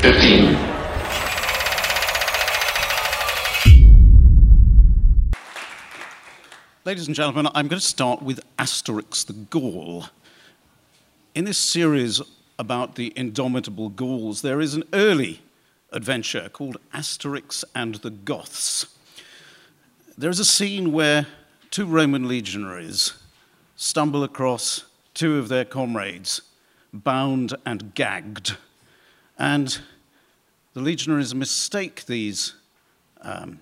15. Ladies and gentlemen, I'm going to start with Asterix the Gaul. In this series about the indomitable Gauls, there is an early adventure called Asterix and the Goths. There is a scene where two Roman legionaries stumble across two of their comrades, bound and gagged. And the legionaries mistake these um,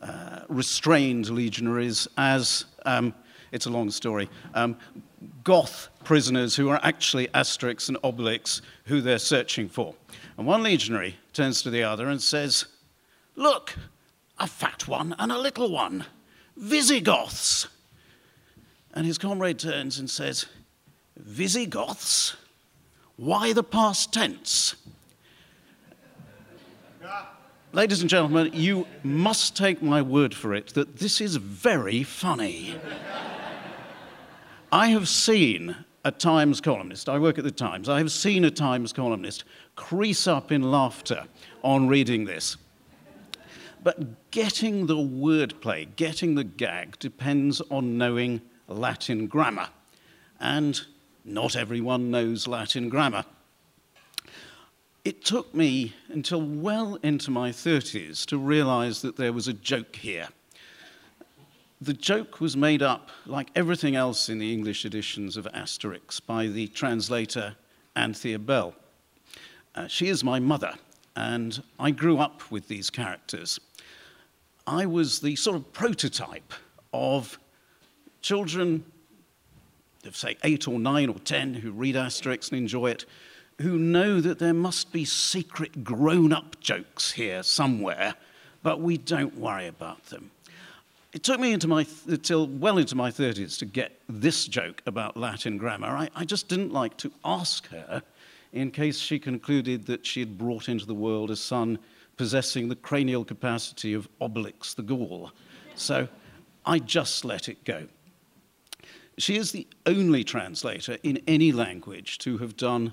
uh, restrained legionaries as, um, it's a long story, um, Goth prisoners who are actually Asterix and Obelix who they're searching for. And one legionary turns to the other and says, Look, a fat one and a little one, Visigoths. And his comrade turns and says, Visigoths? Why the past tense? Ladies and gentlemen, you must take my word for it that this is very funny. I have seen a Times columnist, I work at the Times, I have seen a Times columnist crease up in laughter on reading this. But getting the wordplay, getting the gag, depends on knowing Latin grammar. And not everyone knows Latin grammar. It took me until well into my 30s to realize that there was a joke here. The joke was made up, like everything else in the English editions of Asterix, by the translator Anthea Bell. Uh, she is my mother, and I grew up with these characters. I was the sort of prototype of children of, say, eight or nine or ten who read Asterix and enjoy it, who know that there must be secret grown up jokes here somewhere, but we don't worry about them. It took me into my till well into my 30s to get this joke about Latin grammar. I, I just didn't like to ask her in case she concluded that she had brought into the world a son possessing the cranial capacity of Obelix the Gaul. So I just let it go. She is the only translator in any language to have done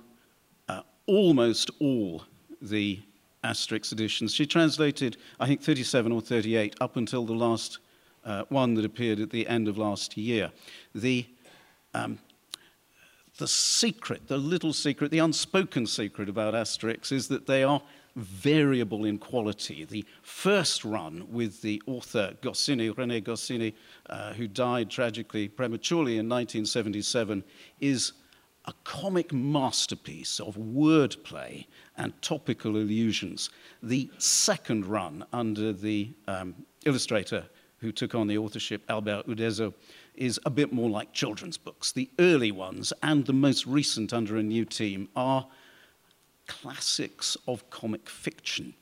almost all the Asterix editions. She translated, I think, 37 or 38 up until the last uh, one that appeared at the end of last year. The, um, the secret, the little secret, the unspoken secret about Asterix is that they are variable in quality. The first run with the author Goscinny, René Goscinny, uh, who died tragically prematurely in 1977, is a comic masterpiece of wordplay and topical allusions. The second run under the um, illustrator who took on the authorship, Albert Uderzo, is a bit more like children's books. The early ones and the most recent under a new team are classics of comic fiction.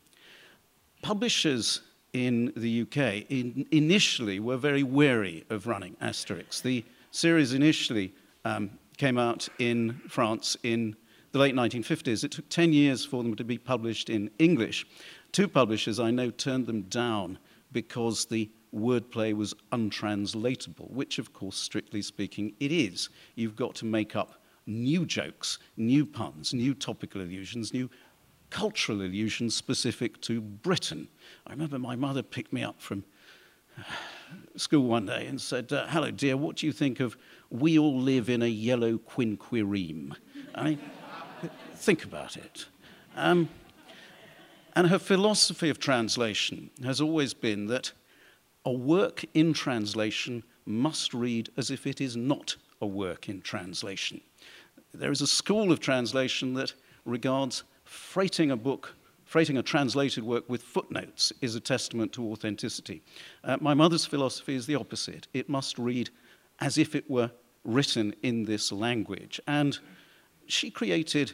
Publishers in the UK in, initially were very wary of running Asterix. The series initially um, came out in France in the late 1950s. It took 10 years for them to be published in English. Two publishers I know turned them down because the wordplay was untranslatable, which, of course, strictly speaking, it is. You've got to make up new jokes, new puns, new topical allusions, new cultural allusions specific to Britain. I remember my mother picked me up from school one day and said, uh, Hello, dear, what do you think of we all live in a yellow quinquereme? I mean, think about it. Um, and her philosophy of translation has always been that a work in translation must read as if it is not a work in translation. There is a school of translation that regards freighting a book, freighting a translated work with footnotes is a testament to authenticity. Uh, my mother's philosophy is the opposite. It must read as if it were written in this language. And she created,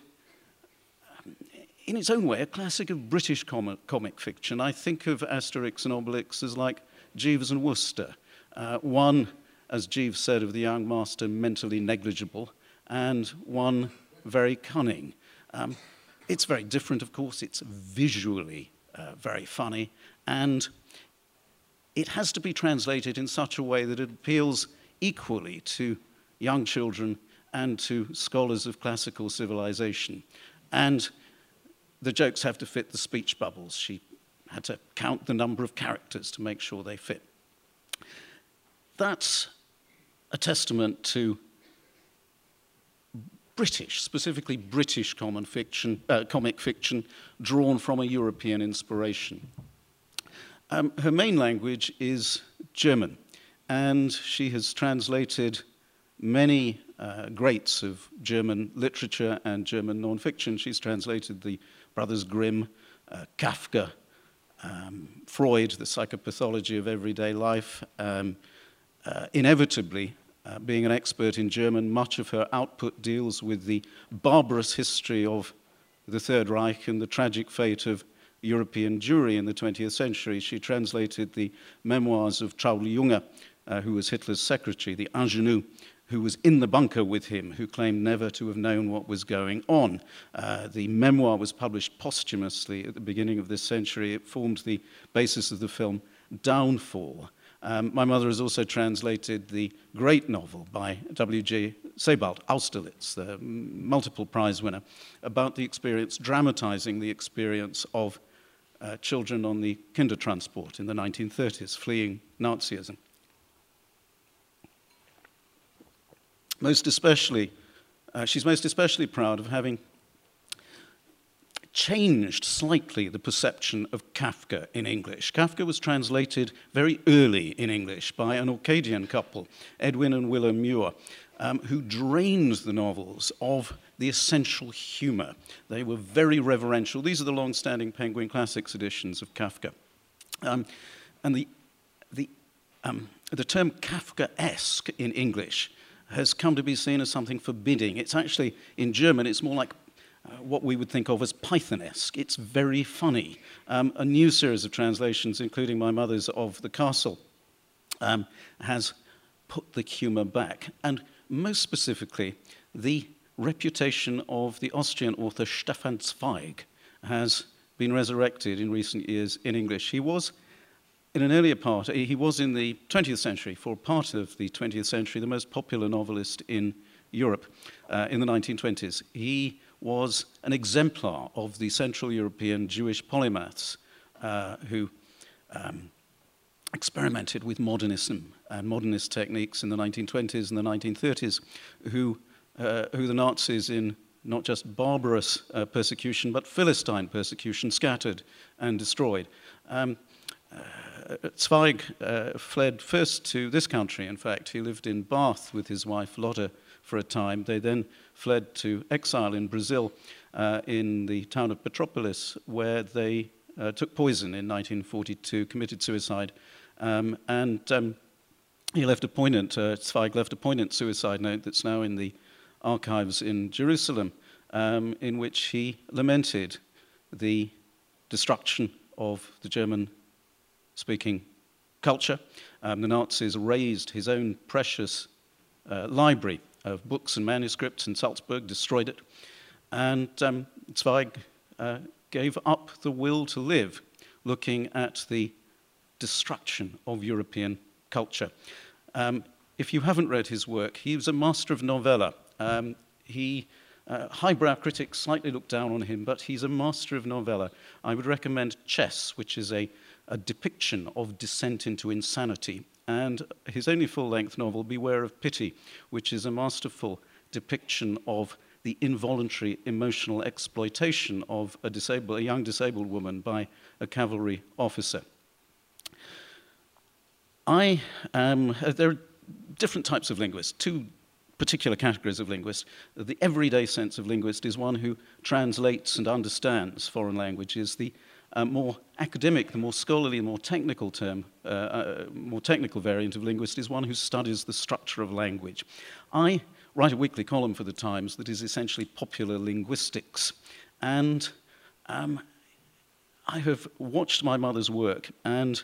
in its own way, a classic of British comic, comic fiction. I think of Asterix and Obelix as like Jeeves and Wooster. Uh, one, as Jeeves said of the young master, mentally negligible, and one very cunning. Um, it's very different, of course. It's visually uh, very funny, and it has to be translated in such a way that it appeals equally to young children and to scholars of classical civilization. And the jokes have to fit the speech bubbles. She had to count the number of characters to make sure they fit. That's a testament to British, specifically British common fiction, uh, comic fiction, drawn from a European inspiration. Um, her main language is German, and she has translated many uh, greats of German literature and German non-fiction. She's translated the Brothers Grimm, uh, Kafka, um, Freud, the psychopathology of everyday life. Um, uh, inevitably, uh, being an expert in German, much of her output deals with the barbarous history of the Third Reich and the tragic fate of European Jewry in the 20th century. She translated the memoirs of Traudl Junge, uh, who was Hitler's secretary, the ingenue, who was in the bunker with him, who claimed never to have known what was going on. Uh, the memoir was published posthumously at the beginning of this century. It formed the basis of the film Downfall. Um, my mother has also translated the great novel by W.G. Sebald, Austerlitz, the multiple prize winner, about the experience, dramatizing the experience of uh, children on the Kindertransport in the 1930s, fleeing Nazism. Most especially, uh, she's most especially proud of having changed slightly the perception of Kafka in English. Kafka was translated very early in English by an Orcadian couple, Edwin and Willa Muir, um, who drained the novels of the essential humor. They were very reverential. These are the long-standing Penguin Classics editions of Kafka. Um, and the, the, um, the term Kafkaesque in English has come to be seen as something forbidding. It's actually, in German, it's more like uh, what we would think of as Pythonesque. It's very funny. Um, a new series of translations, including my mother's of The Castle, um, has put the humor back. And most specifically, the reputation of the Austrian author Stefan Zweig has been resurrected in recent years in English. He was, in an earlier part, he was in the 20th century, for part of the 20th century, the most popular novelist in Europe uh, in the 1920s. He was an exemplar of the Central European Jewish polymaths uh, who um, experimented with modernism and modernist techniques in the 1920s and the 1930s, who, uh, who the Nazis in not just barbarous uh, persecution, but Philistine persecution scattered and destroyed. Um, uh, Zweig uh, fled first to this country, in fact. He lived in Bath with his wife Lotte for a time. They then fled to exile in Brazil uh, in the town of Petropolis, where they uh, took poison in 1942, committed suicide, um, and um, he left a poignant, uh, Zweig left a poignant suicide note that's now in the archives in Jerusalem, um, in which he lamented the destruction of the German speaking culture. Um, the Nazis razed his own precious uh, library of books and manuscripts in Salzburg, destroyed it. And um, Zweig uh, gave up the will to live, looking at the destruction of European culture. Um, if you haven't read his work, he was a master of novella. Um, he, uh, highbrow critics slightly look down on him, but he's a master of novella. I would recommend Chess, which is a, a depiction of descent into insanity and his only full-length novel, Beware of Pity, which is a masterful depiction of the involuntary emotional exploitation of a, disabled, a young disabled woman by a cavalry officer. I am, uh, there are different types of linguists, two particular categories of linguists. The everyday sense of linguist is one who translates and understands foreign languages. The uh, more academic, the more scholarly, the more technical term, uh, uh, more technical variant of linguist is one who studies the structure of language. I write a weekly column for the Times that is essentially popular linguistics, and um, I have watched my mother's work and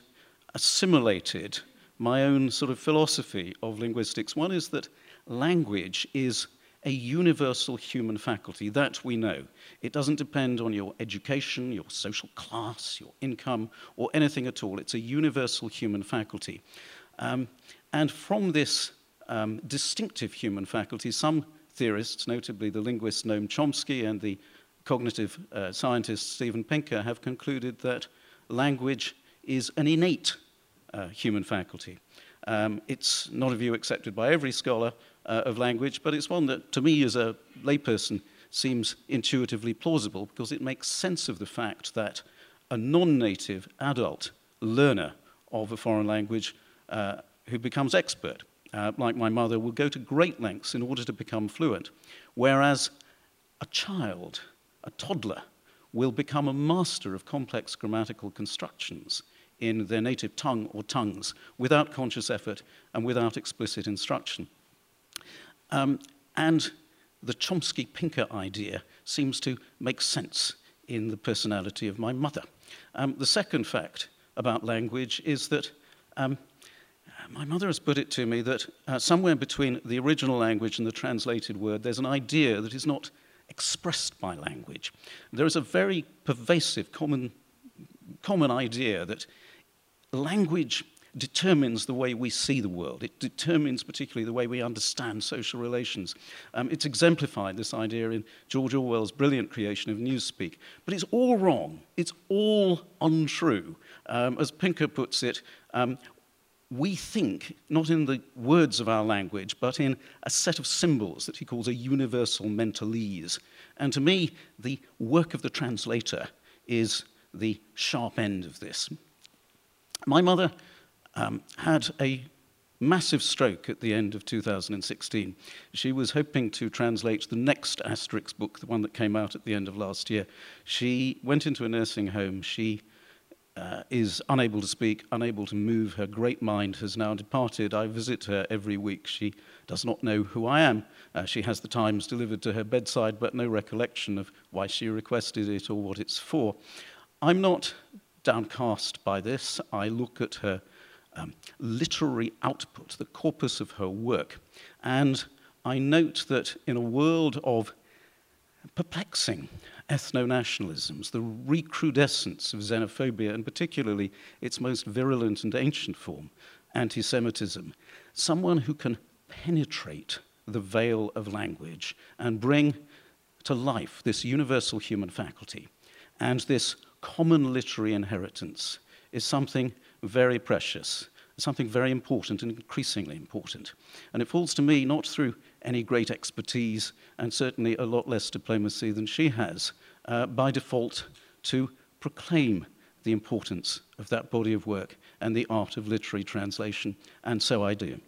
assimilated my own sort of philosophy of linguistics. One is that language is a universal human faculty, that we know. It doesn't depend on your education, your social class, your income, or anything at all. It's a universal human faculty. Um, and from this um, distinctive human faculty, some theorists, notably the linguist Noam Chomsky and the cognitive uh, scientist Steven Pinker have concluded that language is an innate uh, human faculty. Um, it's not a view accepted by every scholar uh, of language, but it's one that, to me, as a layperson, seems intuitively plausible because it makes sense of the fact that a non native adult learner of a foreign language uh, who becomes expert, uh, like my mother, will go to great lengths in order to become fluent, whereas a child, a toddler, will become a master of complex grammatical constructions in their native tongue or tongues without conscious effort and without explicit instruction. Um, and the Chomsky Pinker idea seems to make sense in the personality of my mother. Um, the second fact about language is that um, my mother has put it to me that uh, somewhere between the original language and the translated word, there's an idea that is not expressed by language. There is a very pervasive common, common idea that language determines the way we see the world. It determines particularly the way we understand social relations. Um, it's exemplified, this idea, in George Orwell's brilliant creation of Newspeak. But it's all wrong. It's all untrue. Um, as Pinker puts it, um, we think not in the words of our language, but in a set of symbols that he calls a universal mentalese. And to me, the work of the translator is the sharp end of this. My mother um, had a massive stroke at the end of 2016. She was hoping to translate the next Asterix book, the one that came out at the end of last year. She went into a nursing home. She uh, is unable to speak, unable to move. Her great mind has now departed. I visit her every week. She does not know who I am. Uh, she has the Times delivered to her bedside, but no recollection of why she requested it or what it's for. I'm not downcast by this. I look at her um, literary output, the corpus of her work, and I note that in a world of perplexing ethno-nationalisms, the recrudescence of xenophobia, and particularly its most virulent and ancient form, anti-Semitism, someone who can penetrate the veil of language and bring to life this universal human faculty and this common literary inheritance is something very precious, something very important and increasingly important. And it falls to me not through any great expertise and certainly a lot less diplomacy than she has, uh, by default to proclaim the importance of that body of work and the art of literary translation, and so I do.